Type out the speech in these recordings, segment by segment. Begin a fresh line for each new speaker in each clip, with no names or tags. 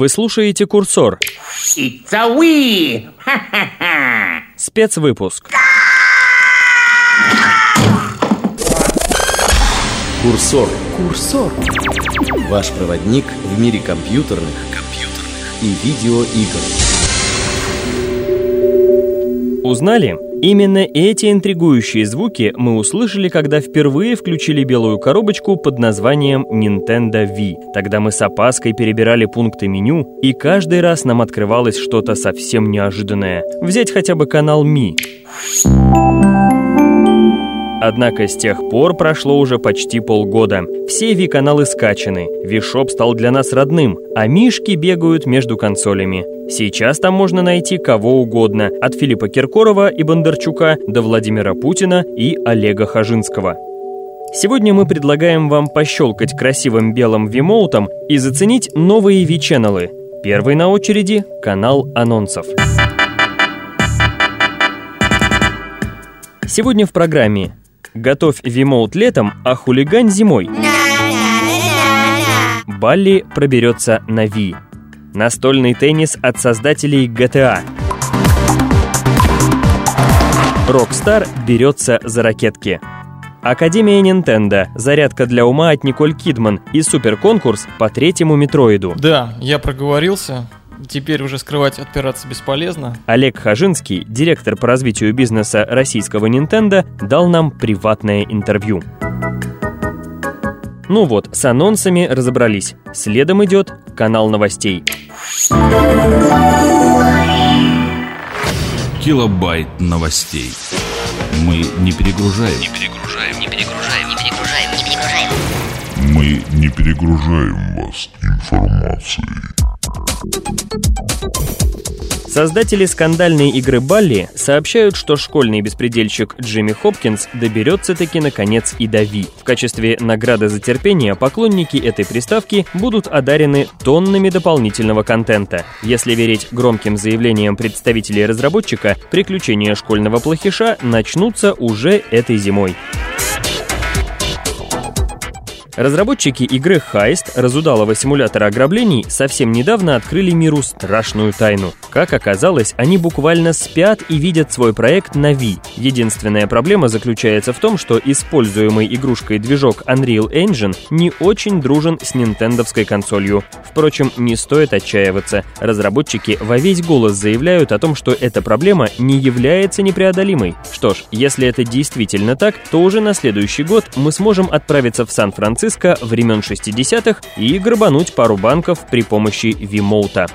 Вы слушаете «Курсор».
It's a we!
Спецвыпуск.
Курсор. Курсор. Ваш проводник в мире компьютерных, компьютерных и видеоигр.
Узнали? Именно эти интригующие звуки мы услышали, когда впервые включили белую коробочку под названием Nintendo Wii. Тогда мы с опаской перебирали пункты меню, и каждый раз нам открывалось что-то совсем неожиданное. Взять хотя бы канал Ми. Однако с тех пор прошло уже почти полгода. Все Ви-каналы скачаны, Вишоп стал для нас родным, а мишки бегают между консолями. Сейчас там можно найти кого угодно, от Филиппа Киркорова и Бондарчука до Владимира Путина и Олега Хажинского. Сегодня мы предлагаем вам пощелкать красивым белым вимоутом и заценить новые Ви-ченнелы. Первый на очереди – канал анонсов. Сегодня в программе «Готовь вимоут летом, а хулигань зимой». Балли проберется на Ви. Настольный теннис от создателей GTA. Rockstar берется за ракетки. Академия Nintendo, зарядка для ума от Николь Кидман и суперконкурс по третьему Метроиду.
Да, я проговорился. Теперь уже скрывать отпираться бесполезно.
Олег Хажинский, директор по развитию бизнеса российского Nintendo, дал нам приватное интервью. Ну вот, с анонсами разобрались. Следом идет канал новостей.
Килобайт новостей. Мы не перегружаем.
Не перегружаем, не перегружаем, не перегружаем, не перегружаем.
Мы не перегружаем вас информацией.
Создатели скандальной игры Балли сообщают, что школьный беспредельщик Джимми Хопкинс доберется таки наконец и до Ви. В качестве награды за терпение поклонники этой приставки будут одарены тоннами дополнительного контента. Если верить громким заявлениям представителей разработчика, приключения школьного плохиша начнутся уже этой зимой. Разработчики игры Heist, разудалого симулятора ограблений, совсем недавно открыли миру страшную тайну. Как оказалось, они буквально спят и видят свой проект на Wii. Единственная проблема заключается в том, что используемый игрушкой движок Unreal Engine не очень дружен с нинтендовской консолью. Впрочем, не стоит отчаиваться. Разработчики во весь голос заявляют о том, что эта проблема не является непреодолимой. Что ж, если это действительно так, то уже на следующий год мы сможем отправиться в Сан-Франциско времен 60-х и грабануть пару банков при помощи Вимоута.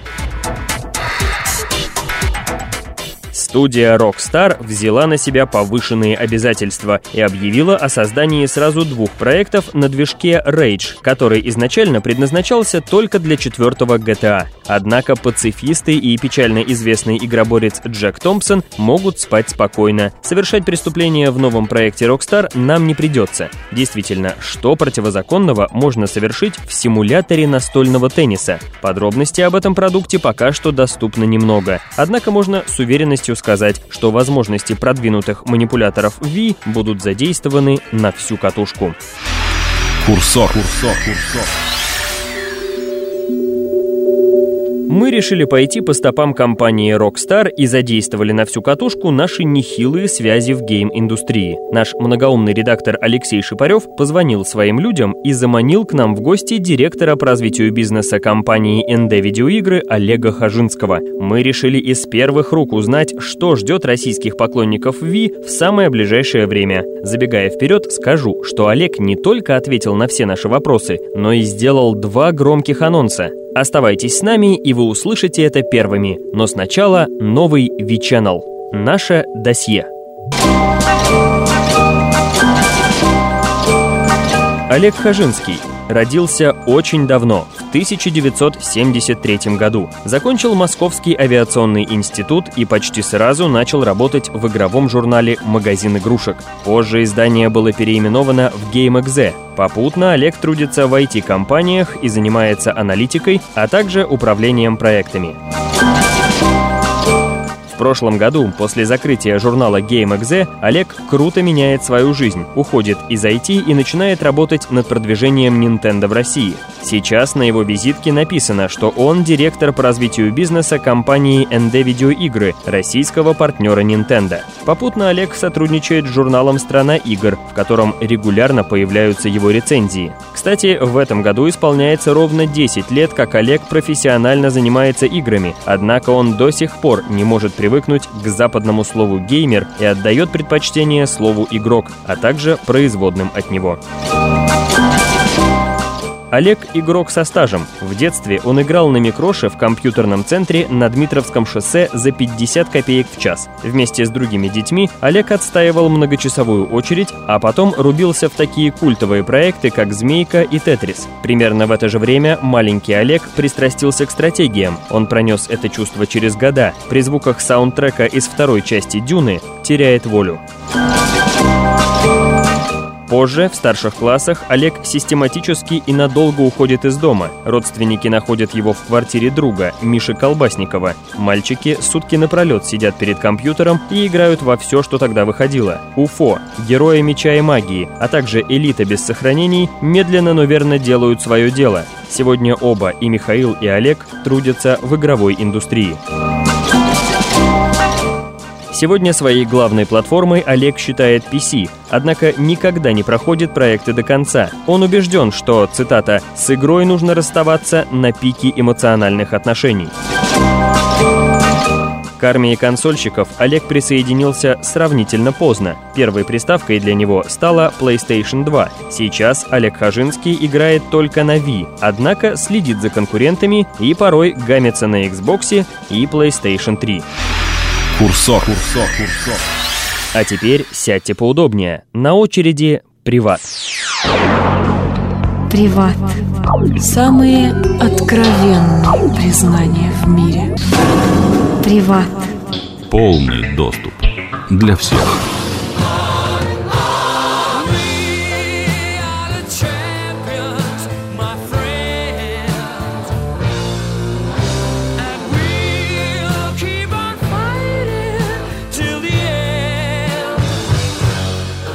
Студия Rockstar взяла на себя повышенные обязательства и объявила о создании сразу двух проектов на движке Rage, который изначально предназначался только для четвертого GTA. Однако пацифисты и печально известный игроборец Джек Томпсон могут спать спокойно. Совершать преступления в новом проекте Rockstar нам не придется. Действительно, что противозаконного можно совершить в симуляторе настольного тенниса? Подробности об этом продукте пока что доступно немного. Однако можно с уверенностью сказать, сказать, что возможности продвинутых манипуляторов V будут задействованы на всю катушку.
Курсор. Курсор. Курсор.
Мы решили пойти по стопам компании Rockstar и задействовали на всю катушку наши нехилые связи в гейм-индустрии. Наш многоумный редактор Алексей Шипарев позвонил своим людям и заманил к нам в гости директора по развитию бизнеса компании ND Видеоигры Олега Хажинского. Мы решили из первых рук узнать, что ждет российских поклонников Ви в самое ближайшее время. Забегая вперед, скажу, что Олег не только ответил на все наши вопросы, но и сделал два громких анонса. Оставайтесь с нами, и вы услышите это первыми. Но сначала новый V-Channel. Наше досье. Олег Хажинский родился очень давно, в 1973 году. Закончил Московский авиационный институт и почти сразу начал работать в игровом журнале «Магазин игрушек». Позже издание было переименовано в GameXZ. Попутно Олег трудится в IT-компаниях и занимается аналитикой, а также управлением проектами. В прошлом году, после закрытия журнала GameXZ, Олег круто меняет свою жизнь, уходит из IT и начинает работать над продвижением Nintendo в России. Сейчас на его визитке написано, что он директор по развитию бизнеса компании ND Видеоигры, российского партнера Nintendo. Попутно Олег сотрудничает с журналом «Страна игр», в котором регулярно появляются его рецензии. Кстати, в этом году исполняется ровно 10 лет, как Олег профессионально занимается играми, однако он до сих пор не может привыкнуть к западному слову «геймер» и отдает предпочтение слову «игрок», а также производным от него. Олег – игрок со стажем. В детстве он играл на микроше в компьютерном центре на Дмитровском шоссе за 50 копеек в час. Вместе с другими детьми Олег отстаивал многочасовую очередь, а потом рубился в такие культовые проекты, как «Змейка» и «Тетрис». Примерно в это же время маленький Олег пристрастился к стратегиям. Он пронес это чувство через года. При звуках саундтрека из второй части «Дюны» теряет волю. Позже, в старших классах, Олег систематически и надолго уходит из дома. Родственники находят его в квартире друга, Миши Колбасникова. Мальчики сутки напролет сидят перед компьютером и играют во все, что тогда выходило. Уфо, Герои Меча и Магии, а также Элита без сохранений медленно, но верно делают свое дело. Сегодня оба, и Михаил, и Олег, трудятся в игровой индустрии. Сегодня своей главной платформой Олег считает PC, однако никогда не проходит проекты до конца. Он убежден, что, цитата, «с игрой нужно расставаться на пике эмоциональных отношений». К армии консольщиков Олег присоединился сравнительно поздно. Первой приставкой для него стала PlayStation 2. Сейчас Олег Хажинский играет только на Wii, однако следит за конкурентами и порой гамится на Xbox и PlayStation 3.
Курсор. Курсор. Курсор.
А теперь сядьте поудобнее. На очереди приват.
Приват. Самые откровенные признания в мире. Приват.
Полный доступ для всех.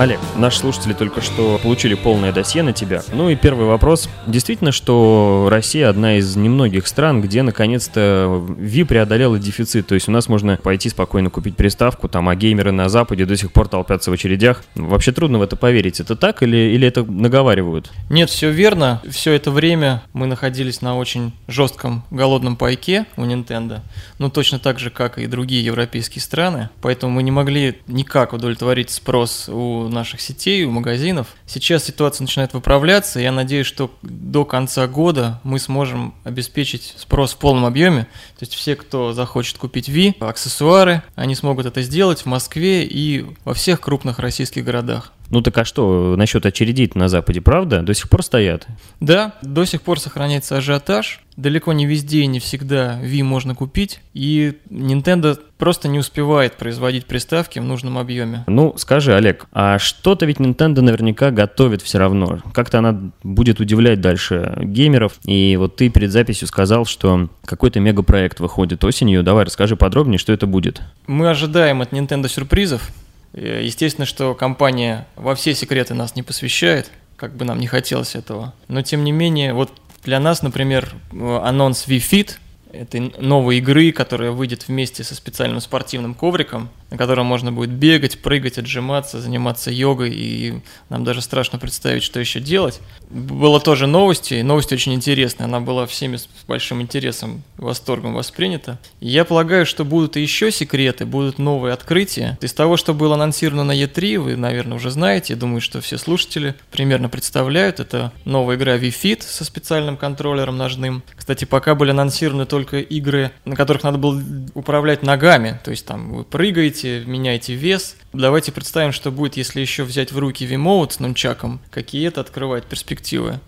Олег, наши слушатели только что получили полное досье на тебя. Ну и первый вопрос. Действительно, что Россия одна из немногих стран, где наконец-то Ви преодолела дефицит. То есть у нас можно пойти спокойно купить приставку, там, а геймеры на Западе до сих пор толпятся в очередях. Вообще трудно в это поверить. Это так или, или это наговаривают?
Нет, все верно. Все это время мы находились на очень жестком голодном пайке у Nintendo. Ну, точно так же, как и другие европейские страны. Поэтому мы не могли никак удовлетворить спрос у наших сетей, у магазинов. Сейчас ситуация начинает выправляться, я надеюсь, что до конца года мы сможем обеспечить спрос в полном объеме. То есть все, кто захочет купить Ви, аксессуары, они смогут это сделать в Москве и во всех крупных российских городах.
Ну так а что насчет очередей на Западе, правда? До сих пор стоят?
Да, до сих пор сохраняется ажиотаж. Далеко не везде и не всегда Wii можно купить. И Nintendo просто не успевает производить приставки в нужном объеме.
Ну, скажи, Олег, а что-то ведь Nintendo наверняка готовит все равно. Как-то она будет удивлять дальше геймеров. И вот ты перед записью сказал, что какой-то мегапроект выходит осенью. Давай расскажи подробнее, что это будет.
Мы ожидаем от Nintendo сюрпризов. Э, Естественно, что компания во все секреты нас не посвящает, как бы нам не хотелось этого. Но тем не менее, вот для нас, например, э, анонс Wii Fit этой новой игры, которая выйдет вместе со специальным спортивным ковриком, на котором можно будет бегать, прыгать, отжиматься, заниматься йогой, и нам даже страшно представить, что еще делать. Было тоже новости, и новость очень интересная, она была всеми с большим интересом, восторгом воспринята. И я полагаю, что будут еще секреты, будут новые открытия. Из того, что было анонсировано на E3, вы, наверное, уже знаете, я думаю, что все слушатели примерно представляют, это новая игра Wii Fit со специальным контроллером ножным. Кстати, пока были анонсированы только игры, на которых надо было управлять ногами, то есть там вы прыгаете, меняете вес. Давайте представим, что будет, если еще взять в руки Wiimote с нунчаком, какие это открывает перспективы.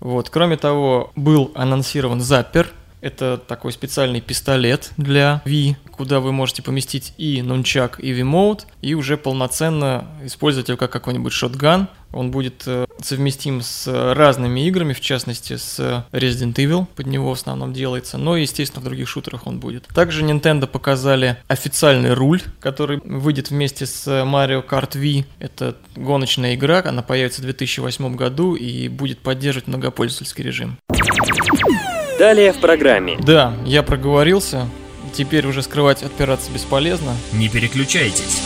Вот. Кроме того, был анонсирован Запер. Это такой специальный пистолет для Wii, куда вы можете поместить и нунчак, и Wiimote, и уже полноценно использовать его как какой-нибудь шотган. Он будет э, совместим с разными играми, в частности с Resident Evil, под него в основном делается, но, естественно, в других шутерах он будет. Также Nintendo показали официальный руль, который выйдет вместе с Mario Kart Wii. Это гоночная игра, она появится в 2008 году и будет поддерживать многопользовательский режим.
Далее в программе.
Да, я проговорился. Теперь уже скрывать отпираться бесполезно.
Не переключайтесь.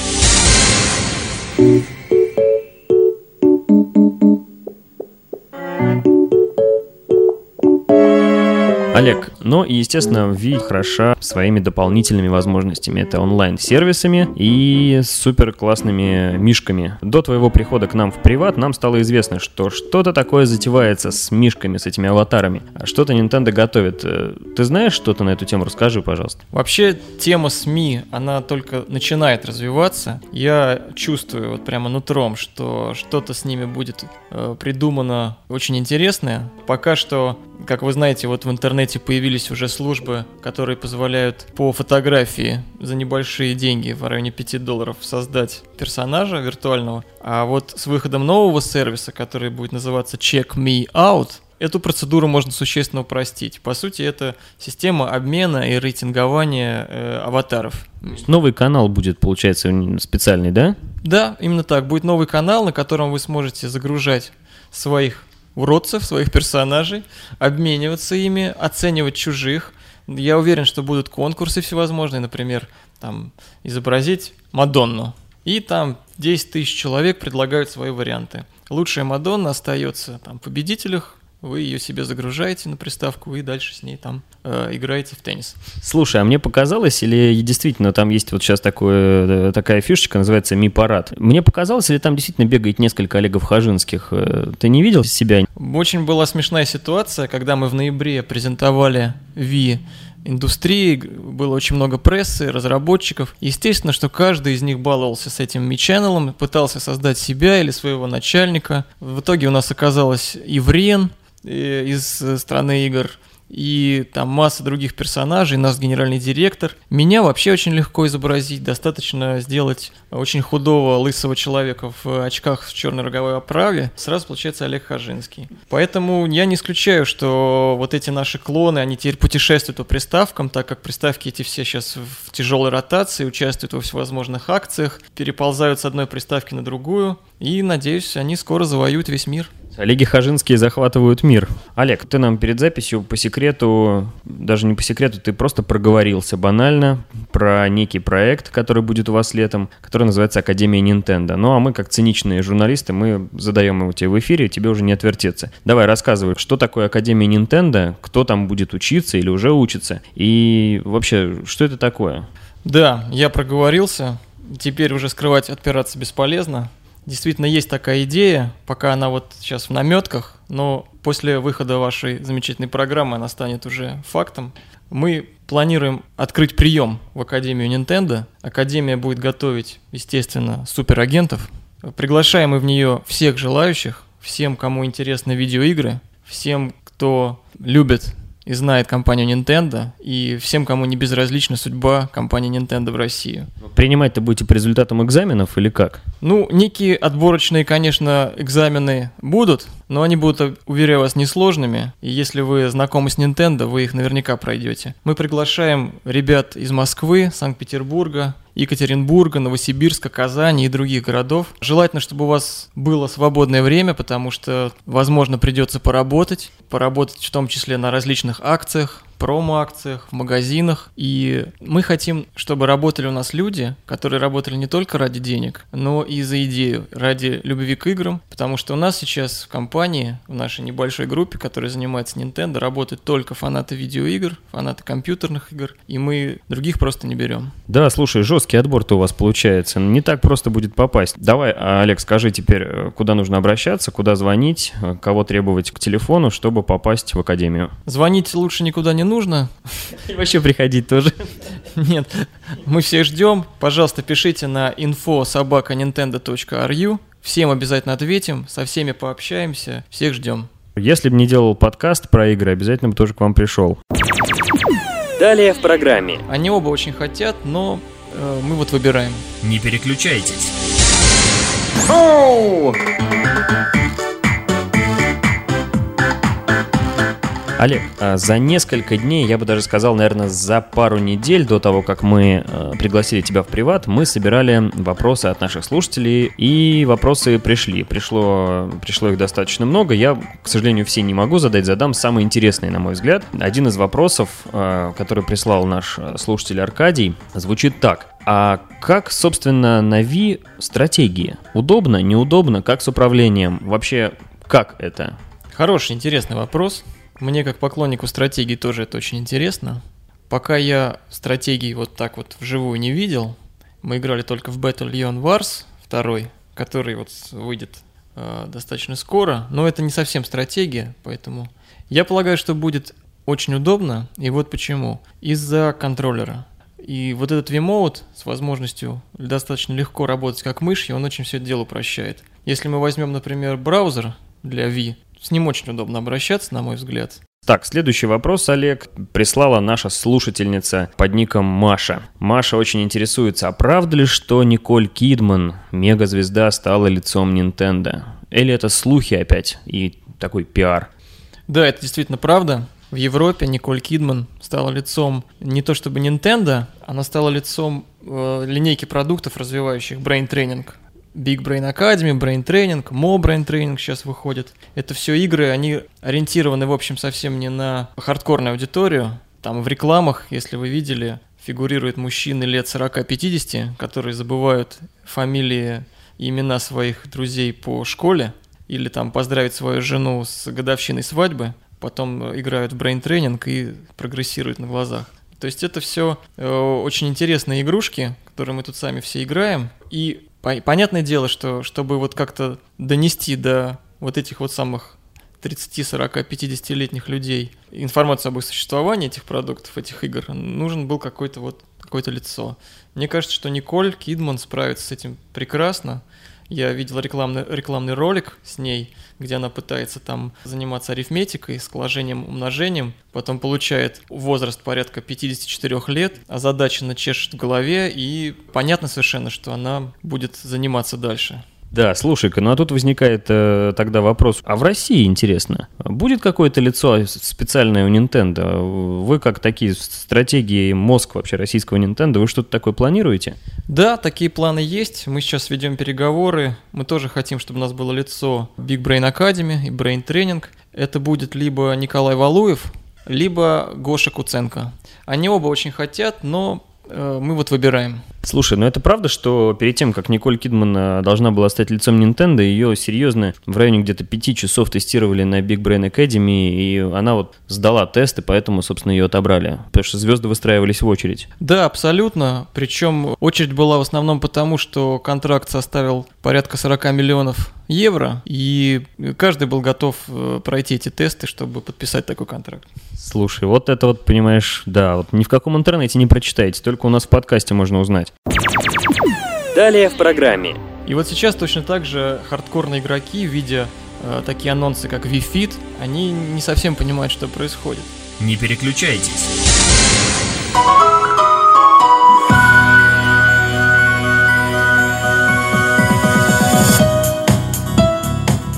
Олег, ну и, естественно, Ви хороша своими дополнительными возможностями. Это онлайн-сервисами и супер классными мишками. До твоего прихода к нам в приват нам стало известно, что что-то такое затевается с мишками, с этими аватарами. А что-то Nintendo готовит. Э, ты знаешь что-то на эту тему? Расскажи, пожалуйста.
Вообще, тема СМИ, она только начинает развиваться. Я чувствую вот прямо нутром, что что-то с ними будет э, придумано очень интересное. Пока что, как вы знаете, вот в интернете появились уже службы, которые позволяют по фотографии за небольшие деньги, в районе 5 долларов, создать персонажа виртуального. А вот с выходом нового сервиса, который будет называться Check Me Out, Эту процедуру можно существенно упростить. По сути, это система обмена и рейтингования э, аватаров.
Новый канал будет, получается, специальный, да?
Да, именно так. Будет новый канал, на котором вы сможете загружать своих уродцев, своих персонажей, обмениваться ими, оценивать чужих. Я уверен, что будут конкурсы всевозможные, например, там изобразить Мадонну. И там 10 тысяч человек предлагают свои варианты. Лучшая Мадонна остается там победителях, вы ее себе загружаете на приставку и дальше с ней там э, играете в теннис.
Слушай, а мне показалось, или действительно там есть вот сейчас такое, э, такая фишечка, называется Ми-парад. Мне показалось, или там действительно бегает несколько Олегов Хажинских. Э, ты не видел себя?
Очень была смешная ситуация, когда мы в ноябре презентовали Ви индустрии, было очень много прессы, разработчиков. Естественно, что каждый из них баловался с этим ми-ченнелом, пытался создать себя или своего начальника. В итоге у нас оказалось Иврен, из э, страны игр, и там масса других персонажей, наш генеральный директор. Меня вообще очень легко изобразить, достаточно сделать очень худого лысого человека в очках в черной роговой оправе, сразу получается Олег Хажинский. Поэтому я не исключаю, что вот эти наши клоны, они теперь путешествуют по приставкам, так как приставки эти все сейчас в тяжелой ротации, участвуют во всевозможных акциях, переползают с одной приставки на другую, и, надеюсь, они скоро завоюют весь мир.
Олеги Хажинские захватывают мир. Олег, ты нам перед записью по секрету, даже не по секрету, ты просто проговорился банально про некий проект, который будет у вас летом, который называется Академия Nintendo. Ну а мы, как циничные журналисты, мы задаем его тебе в эфире, тебе уже не отвертеться. Давай, рассказывай, что такое Академия Nintendo, кто там будет учиться или уже учится, и вообще, что это такое?
Да, я проговорился. Теперь уже скрывать, отпираться бесполезно. Действительно, есть такая идея, пока она вот сейчас в наметках, но после выхода вашей замечательной программы она станет уже фактом. Мы планируем открыть прием в Академию Nintendo. Академия будет готовить, естественно, суперагентов. Приглашаем мы в нее всех желающих, всем, кому интересны видеоигры, всем, кто любит и знает компанию Nintendo, и всем, кому не безразлична судьба компании Nintendo в России.
Принимать-то будете по результатам экзаменов или как?
Ну, некие отборочные, конечно, экзамены будут, но они будут, уверяю вас, несложными, и если вы знакомы с Nintendo, вы их наверняка пройдете. Мы приглашаем ребят из Москвы, Санкт-Петербурга, Екатеринбурга, Новосибирска, Казани и других городов. Желательно, чтобы у вас было свободное время, потому что, возможно, придется поработать, поработать в том числе на различных акциях, промо-акциях, в магазинах. И мы хотим, чтобы работали у нас люди, которые работали не только ради денег, но и за идею, ради любви к играм. Потому что у нас сейчас в компании, в нашей небольшой группе, которая занимается Nintendo, работают только фанаты видеоигр, фанаты компьютерных игр, и мы других просто не берем.
Да, слушай, жесткий отбор-то у вас получается. Не так просто будет попасть. Давай, а, Олег, скажи теперь, э, куда нужно обращаться, куда звонить, э, кого требовать к телефону, чтобы попасть в академию?
Звонить лучше никуда не нужно.
И вообще приходить тоже.
Нет, мы всех ждем. Пожалуйста, пишите на info собака nintendo.ru. Всем обязательно ответим, со всеми пообщаемся. Всех ждем.
Если бы не делал подкаст про игры, обязательно бы тоже к вам пришел. Далее в программе.
Они оба очень хотят, но э, мы вот выбираем.
Не переключайтесь.
Ho!
Олег, а за несколько дней, я бы даже сказал, наверное, за пару недель до того, как мы э, пригласили тебя в приват, мы собирали вопросы от наших слушателей, и вопросы пришли. Пришло, пришло их достаточно много. Я, к сожалению, все не могу задать, задам самые интересные, на мой взгляд. Один из вопросов, э, который прислал наш э, слушатель Аркадий, звучит так. А как, собственно, на Ви стратегии? Удобно, неудобно? Как с управлением? Вообще, как это?
Хороший, интересный вопрос. Мне, как поклоннику стратегии, тоже это очень интересно. Пока я стратегии вот так вот вживую не видел, мы играли только в Battle Leon Wars 2, который вот выйдет э, достаточно скоро, но это не совсем стратегия, поэтому я полагаю, что будет очень удобно, и вот почему. Из-за контроллера. И вот этот V-Mode с возможностью достаточно легко работать как мышью, он очень все дело упрощает. Если мы возьмем, например, браузер для V, с ним очень удобно обращаться, на мой взгляд.
Так, следующий вопрос, Олег, прислала наша слушательница под ником Маша. Маша очень интересуется, а правда ли, что Николь Кидман, мегазвезда, стала лицом Nintendo? Или это слухи опять и такой пиар?
Да, это действительно правда. В Европе Николь Кидман стала лицом не то чтобы Nintendo, она стала лицом э, линейки продуктов, развивающих Training. Big Brain Academy, Brain Training, Mo Brain Training сейчас выходит. Это все игры, они ориентированы, в общем, совсем не на хардкорную аудиторию. Там в рекламах, если вы видели, фигурируют мужчины лет 40-50, которые забывают фамилии и имена своих друзей по школе, или там поздравить свою жену с годовщиной свадьбы, потом играют в Training и прогрессируют на глазах. То есть это все э, очень интересные игрушки, которые мы тут сами все играем. И понятное дело, что чтобы вот как-то донести до вот этих вот самых 30, 40, 50-летних людей информацию об их существовании этих продуктов, этих игр, нужен был какой-то вот какое-то лицо. Мне кажется, что Николь Кидман справится с этим прекрасно. Я видел рекламный, рекламный ролик с ней, где она пытается там заниматься арифметикой, сложением, умножением, потом получает возраст порядка 54 лет, озадаченно чешет в голове, и понятно совершенно, что она будет заниматься дальше.
Да, слушай-ка, ну а тут возникает э, тогда вопрос, а в России, интересно, будет какое-то лицо специальное у Nintendo? Вы как такие стратегии мозг вообще российского Nintendo, вы что-то такое планируете?
Да, такие планы есть. Мы сейчас ведем переговоры. Мы тоже хотим, чтобы у нас было лицо Big Brain Academy и Brain Training. Это будет либо Николай Валуев, либо Гоша Куценко. Они оба очень хотят, но мы вот выбираем.
Слушай, ну это правда, что перед тем, как Николь Кидман э, должна была стать лицом Nintendo, ее серьезно в районе где-то пяти часов тестировали на Big Brain Academy, и она вот сдала тесты, поэтому, собственно, ее отобрали. Потому что звезды выстраивались в очередь.
Да, абсолютно. Причем очередь была в основном потому, что контракт составил порядка 40 миллионов евро, и каждый был готов э, пройти эти тесты, чтобы подписать такой контракт.
Слушай, вот это вот, понимаешь, да, вот ни в каком интернете не прочитаете, только у нас в подкасте можно узнать. Далее в программе.
И вот сейчас точно так же хардкорные игроки, видя э, такие анонсы, как Wii они не совсем понимают, что происходит.
Не переключайтесь.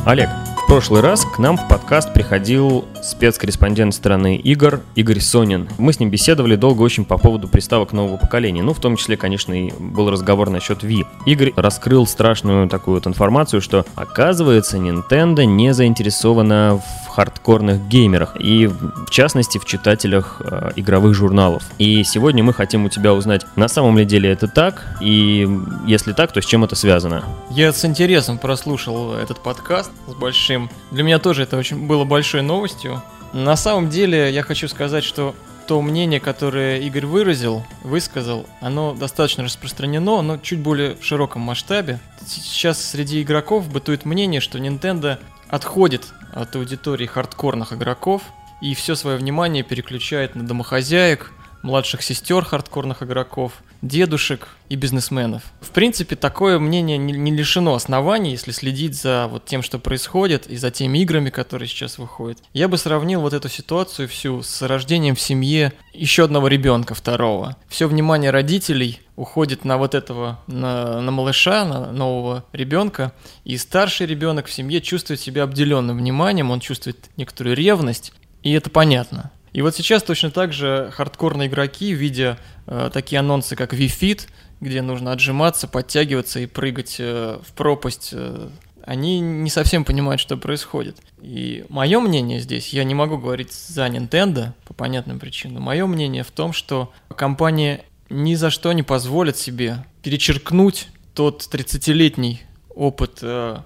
Олег, в прошлый раз нам в подкаст приходил спецкорреспондент страны игр Игорь Сонин. Мы с ним беседовали долго очень по поводу приставок нового поколения. Ну, в том числе, конечно, и был разговор насчет Wii. Игорь раскрыл страшную такую вот информацию, что, оказывается, Nintendo не заинтересована в хардкорных геймерах и, в частности, в читателях э, игровых журналов. И сегодня мы хотим у тебя узнать, на самом ли деле это так, и если так, то с чем это связано?
Я с интересом прослушал этот подкаст с большим. Для меня тоже это очень было большой новостью. На самом деле, я хочу сказать, что то мнение, которое Игорь выразил, высказал, оно достаточно распространено, но чуть более в широком масштабе. Сейчас среди игроков бытует мнение, что Nintendo отходит от аудитории хардкорных игроков и все свое внимание переключает на домохозяек, младших сестер хардкорных игроков дедушек и бизнесменов. В принципе, такое мнение не, не лишено оснований, если следить за вот тем, что происходит, и за теми играми, которые сейчас выходят. Я бы сравнил вот эту ситуацию всю с рождением в семье еще одного ребенка, второго. Все внимание родителей уходит на вот этого, на, на малыша, на нового ребенка, и старший ребенок в семье чувствует себя обделенным вниманием, он чувствует некоторую ревность, и это понятно. И вот сейчас точно так же хардкорные игроки, видя э, такие анонсы, как Wii где нужно отжиматься, подтягиваться и прыгать э, в пропасть, э, они не совсем понимают, что происходит. И мое мнение здесь, я не могу говорить за Nintendo по понятным причинам, мое мнение в том, что компания ни за что не позволит себе перечеркнуть тот 30-летний опыт э,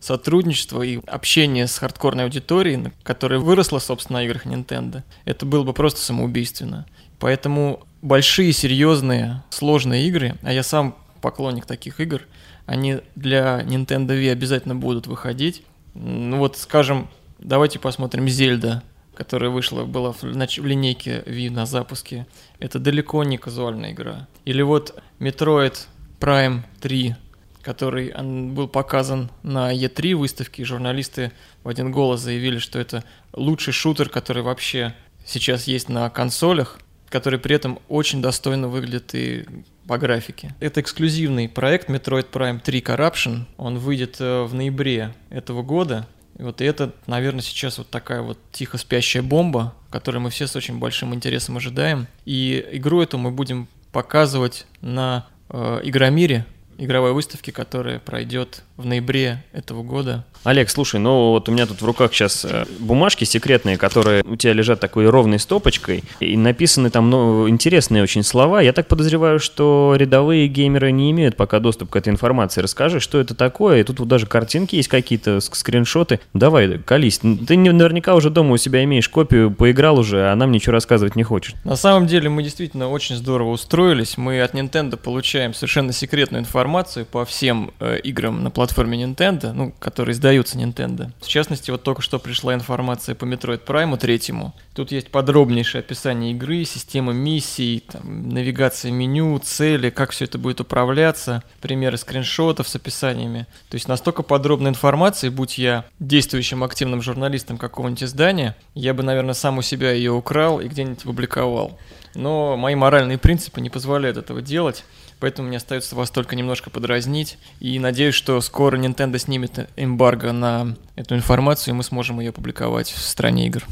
сотрудничества и общения с хардкорной аудиторией, которая выросла, собственно, на играх Nintendo. Это было бы просто самоубийственно. Поэтому большие, серьезные, сложные игры, а я сам поклонник таких игр, они для Nintendo Wii обязательно будут выходить. Ну вот, скажем, давайте посмотрим Зельда, которая вышла, была в, в линейке Wii на запуске. Это далеко не казуальная игра. Или вот Metroid Prime 3, который был показан на E3 выставке, и журналисты в один голос заявили, что это лучший шутер, который вообще сейчас есть на консолях, который при этом очень достойно выглядит и по графике. Это эксклюзивный проект Metroid Prime 3 Corruption. Он выйдет э, в ноябре этого года. И вот это, наверное, сейчас вот такая вот тихо спящая бомба, которую мы все с очень большим интересом ожидаем. И игру эту мы будем показывать на э, Игромире, игровой выставки, которая пройдет в ноябре этого года.
Олег, слушай, ну вот у меня тут в руках сейчас э, бумажки секретные, которые у тебя лежат такой ровной стопочкой, и написаны там ну, интересные очень слова. Я так подозреваю, что рядовые геймеры не имеют пока доступ к этой информации. Расскажи, что это такое, и тут вот даже картинки есть какие-то, скриншоты. Давай, колись. Ты наверняка уже дома у себя имеешь копию, поиграл уже, а нам ничего рассказывать не хочешь.
На самом деле мы действительно очень здорово устроились. Мы от Nintendo получаем совершенно секретную информацию по всем э, играм на платформе Nintendo, ну, которые издают издаются Nintendo. В частности, вот только что пришла информация по Metroid Prime третьему. Тут есть подробнейшее описание игры, система миссий, там, навигация меню, цели, как все это будет управляться, примеры скриншотов с описаниями. То есть настолько подробной информации, будь я действующим активным журналистом какого-нибудь издания, я бы, наверное, сам у себя ее украл и где-нибудь опубликовал. Но мои моральные принципы не позволяют этого делать. Поэтому мне остается вас только немножко подразнить. И надеюсь, что скоро Nintendo снимет эмбарго на эту информацию, и мы сможем ее публиковать в стране игр.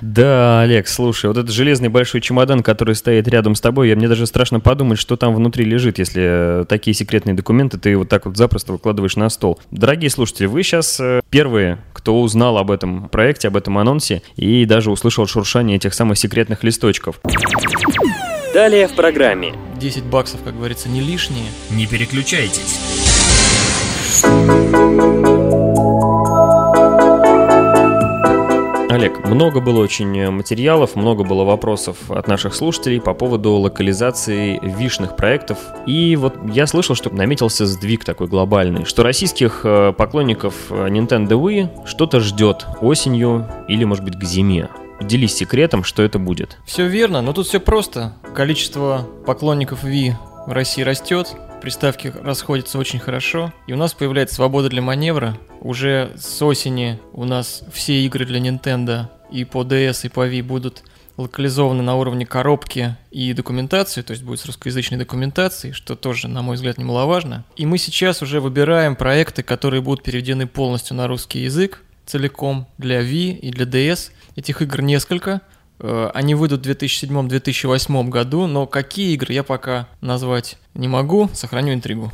Да, Олег, слушай, вот этот железный большой чемодан, который стоит рядом с тобой, я мне даже страшно подумать, что там внутри лежит, если э, такие секретные документы ты вот так вот запросто выкладываешь на стол. Дорогие слушатели, вы сейчас э, первые, кто узнал об этом проекте, об этом анонсе и даже услышал шуршание этих самых секретных листочков. Далее в программе.
10 баксов, как говорится, не лишние.
Не переключайтесь. Олег, много было очень материалов, много было вопросов от наших слушателей по поводу локализации вишных проектов. И вот я слышал, что наметился сдвиг такой глобальный, что российских э, поклонников э, Nintendo Wii что-то ждет осенью или, может быть, к зиме. Делись секретом, что это будет.
Все верно, но тут все просто. Количество поклонников Wii в России растет, приставки расходятся очень хорошо, и у нас появляется свобода для маневра. Уже с осени у нас все игры для Nintendo и по DS, и по Wii будут локализованы на уровне коробки и документации, то есть будет с русскоязычной документацией, что тоже, на мой взгляд, немаловажно. И мы сейчас уже выбираем проекты, которые будут переведены полностью на русский язык, целиком для Wii и для DS. Этих игр несколько. Э, они выйдут в 2007-2008 году, но какие игры я пока назвать не могу, сохраню интригу.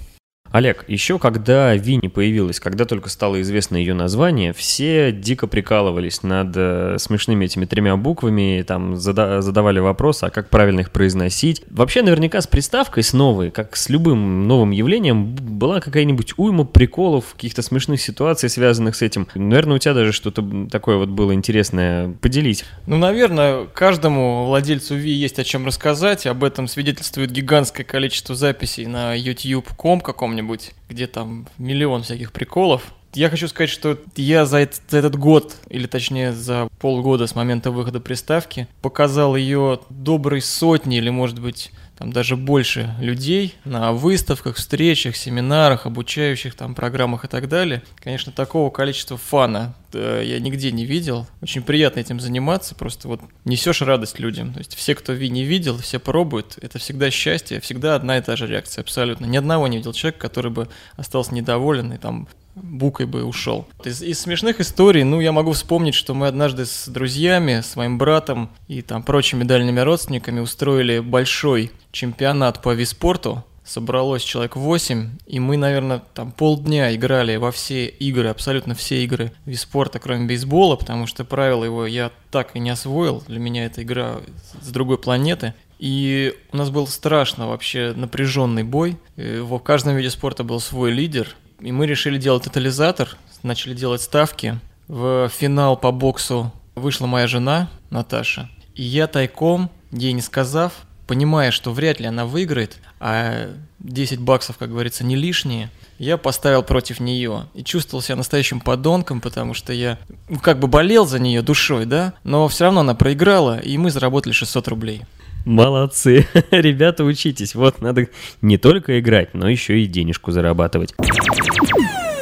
Олег, еще когда Винни появилась, когда только стало известно ее название, все дико прикалывались над э, смешными этими тремя буквами, там зада- задавали вопросы, а как правильно их произносить. Вообще, наверняка с приставкой, с новой, как с любым новым явлением, была какая-нибудь уйма приколов, каких-то смешных ситуаций, связанных с этим. Наверное, у тебя даже что-то такое вот было интересное. Поделись.
Ну, наверное, каждому владельцу Wii есть о чем рассказать. Об этом свидетельствует гигантское количество записей на YouTube.com каком каком-нибудь, где там миллион всяких приколов. Я хочу сказать, что я за этот, за этот год, или точнее за полгода с момента выхода приставки, показал ее доброй сотни или, может быть, там даже больше людей на выставках, встречах, семинарах, обучающих там программах и так далее. Конечно, такого количества фана э, я нигде не видел. Очень приятно этим заниматься, просто вот несешь радость людям. То есть все, кто ви не видел, все пробуют, это всегда счастье, всегда одна и та же реакция, абсолютно. Ни одного не видел человека, который бы остался недоволен и там букой бы ушел. Из, из смешных историй, ну, я могу вспомнить, что мы однажды с друзьями, с моим братом и там прочими дальними родственниками устроили большой чемпионат по виспорту. Собралось человек 8, и мы, наверное, там полдня играли во все игры, абсолютно все игры виспорта, кроме бейсбола, потому что правила его я так и не освоил. Для меня эта игра с другой планеты. И у нас был страшно вообще напряженный бой. В каждом виде спорта был свой лидер, и мы решили делать тотализатор, начали делать ставки. В финал по боксу вышла моя жена Наташа. И я тайком, ей не сказав, понимая, что вряд ли она выиграет, а 10 баксов, как говорится, не лишние, я поставил против нее и чувствовал себя настоящим подонком, потому что я ну, как бы болел за нее душой, да, но все равно она проиграла, и мы заработали 600 рублей.
Молодцы. Ребята, учитесь. Вот надо не только играть, но еще и денежку зарабатывать.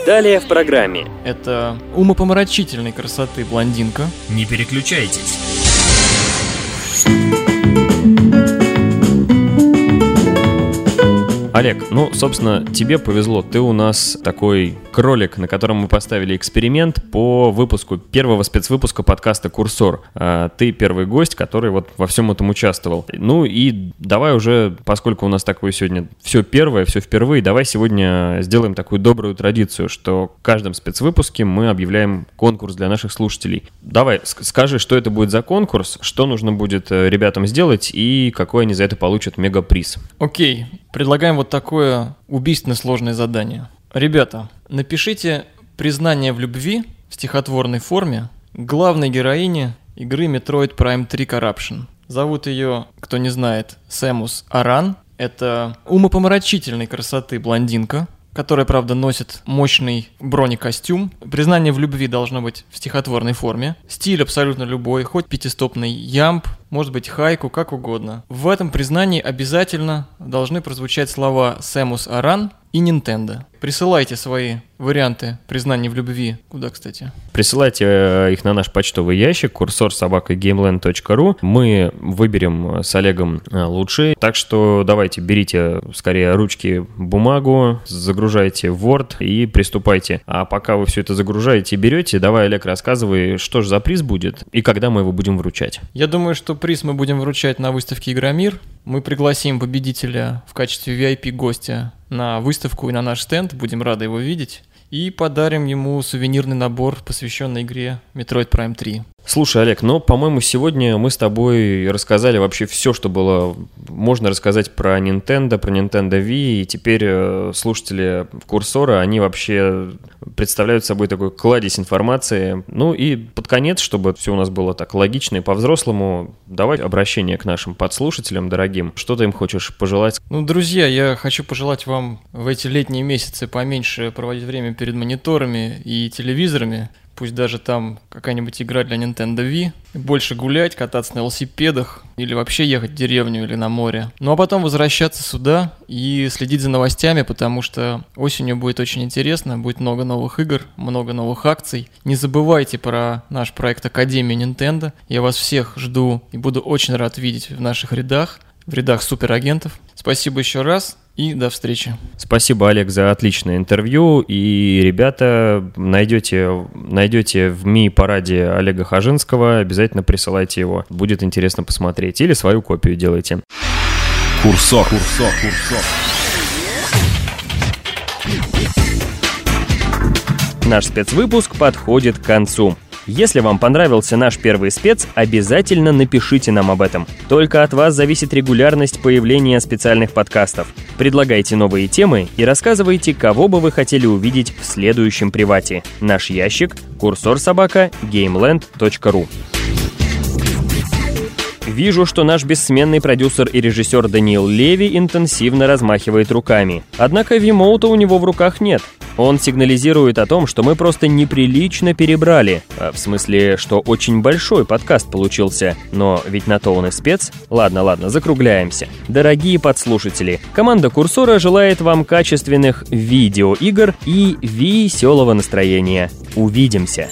Далее в программе.
Это умопомрачительной красоты блондинка.
Не переключайтесь. Олег, ну, собственно, тебе повезло. Ты у нас такой кролик, на котором мы поставили эксперимент по выпуску первого спецвыпуска подкаста «Курсор». А, ты первый гость, который вот во всем этом участвовал. Ну и давай уже, поскольку у нас такое сегодня все первое, все впервые, давай сегодня сделаем такую добрую традицию, что в каждом спецвыпуске мы объявляем конкурс для наших слушателей. Давай, скажи, что это будет за конкурс, что нужно будет э, ребятам сделать и какой они за это получат мегаприз.
Окей, предлагаем вот такое убийственно сложное задание. Ребята, напишите признание в любви в стихотворной форме главной героине игры Metroid Prime 3 Corruption. Зовут ее, кто не знает, Сэмус Аран. Это умопомрачительной красоты блондинка, которая, правда, носит мощный бронекостюм. Признание в любви должно быть в стихотворной форме. Стиль абсолютно любой, хоть пятистопный ямб, может быть хайку, как угодно. В этом признании обязательно должны прозвучать слова «Сэмус Аран» и Nintendo. Присылайте свои варианты признаний в любви. Куда, кстати?
Присылайте э, их на наш почтовый ящик курсор собака gameland.ru. Мы выберем с Олегом э, лучшие. Так что давайте, берите скорее ручки, бумагу, загружайте в Word и приступайте. А пока вы все это загружаете и берете, давай, Олег, рассказывай, что же за приз будет и когда мы его будем вручать.
Я думаю, что приз мы будем вручать на выставке Игромир. Мы пригласим победителя в качестве VIP-гостя на выставку и на наш стенд. Будем рады его видеть. И подарим ему сувенирный набор, посвященный игре Metroid Prime 3.
Слушай, Олег, но, по-моему, сегодня мы с тобой рассказали вообще все, что было можно рассказать про Nintendo, про Nintendo Wii, и теперь э, слушатели курсора, они вообще представляют собой такой кладезь информации. Ну и под конец, чтобы все у нас было так логично и по-взрослому, давай обращение к нашим подслушателям дорогим. Что ты им хочешь пожелать?
Ну, друзья, я хочу пожелать вам в эти летние месяцы поменьше проводить время перед мониторами и телевизорами, пусть даже там какая-нибудь игра для Nintendo Wii, больше гулять, кататься на велосипедах или вообще ехать в деревню или на море. Ну а потом возвращаться сюда и следить за новостями, потому что осенью будет очень интересно, будет много новых игр, много новых акций. Не забывайте про наш проект Академия Nintendo. Я вас всех жду и буду очень рад видеть в наших рядах, в рядах суперагентов. Спасибо еще раз и до встречи.
Спасибо, Олег, за отличное интервью. И, ребята, найдете, найдете в Ми-параде Олега Хажинского, обязательно присылайте его. Будет интересно посмотреть. Или свою копию делайте.
Курсор, курсор, курсор.
Наш спецвыпуск подходит к концу. Если вам понравился наш первый спец, обязательно напишите нам об этом. Только от вас зависит регулярность появления специальных подкастов. Предлагайте новые темы и рассказывайте, кого бы вы хотели увидеть в следующем привате. Наш ящик – курсор собака gameland.ru
Вижу, что наш бессменный продюсер и режиссер Даниил Леви интенсивно размахивает руками. Однако вимоута у него в руках нет. Он сигнализирует о том, что мы просто неприлично перебрали. А, в смысле, что очень большой подкаст получился. Но ведь на то он и спец. Ладно, ладно, закругляемся. Дорогие подслушатели, команда Курсора желает вам качественных видеоигр и веселого настроения. Увидимся!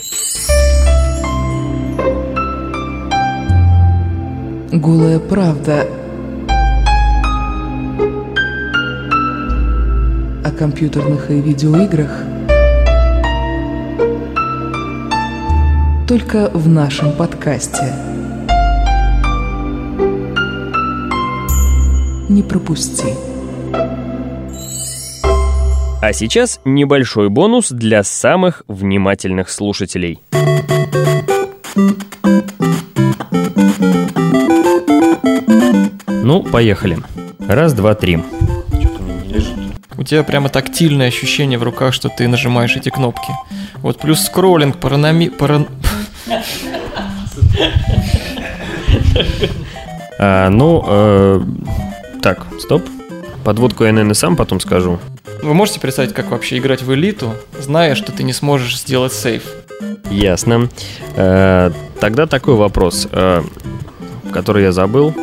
Голая правда о компьютерных и видеоиграх только в нашем подкасте. Не пропусти.
А сейчас небольшой бонус для самых внимательных слушателей. Ну, поехали. Раз, два, три.
У тебя прямо тактильное ощущение в руках, что ты нажимаешь эти кнопки. Вот плюс скроллинг, паранами... Паран...
А, ну, э, так, стоп. Подводку я, наверное, сам потом скажу.
Вы можете представить, как вообще играть в элиту, зная, что ты не сможешь сделать сейф?
Ясно. Э, тогда такой вопрос, э, который я забыл.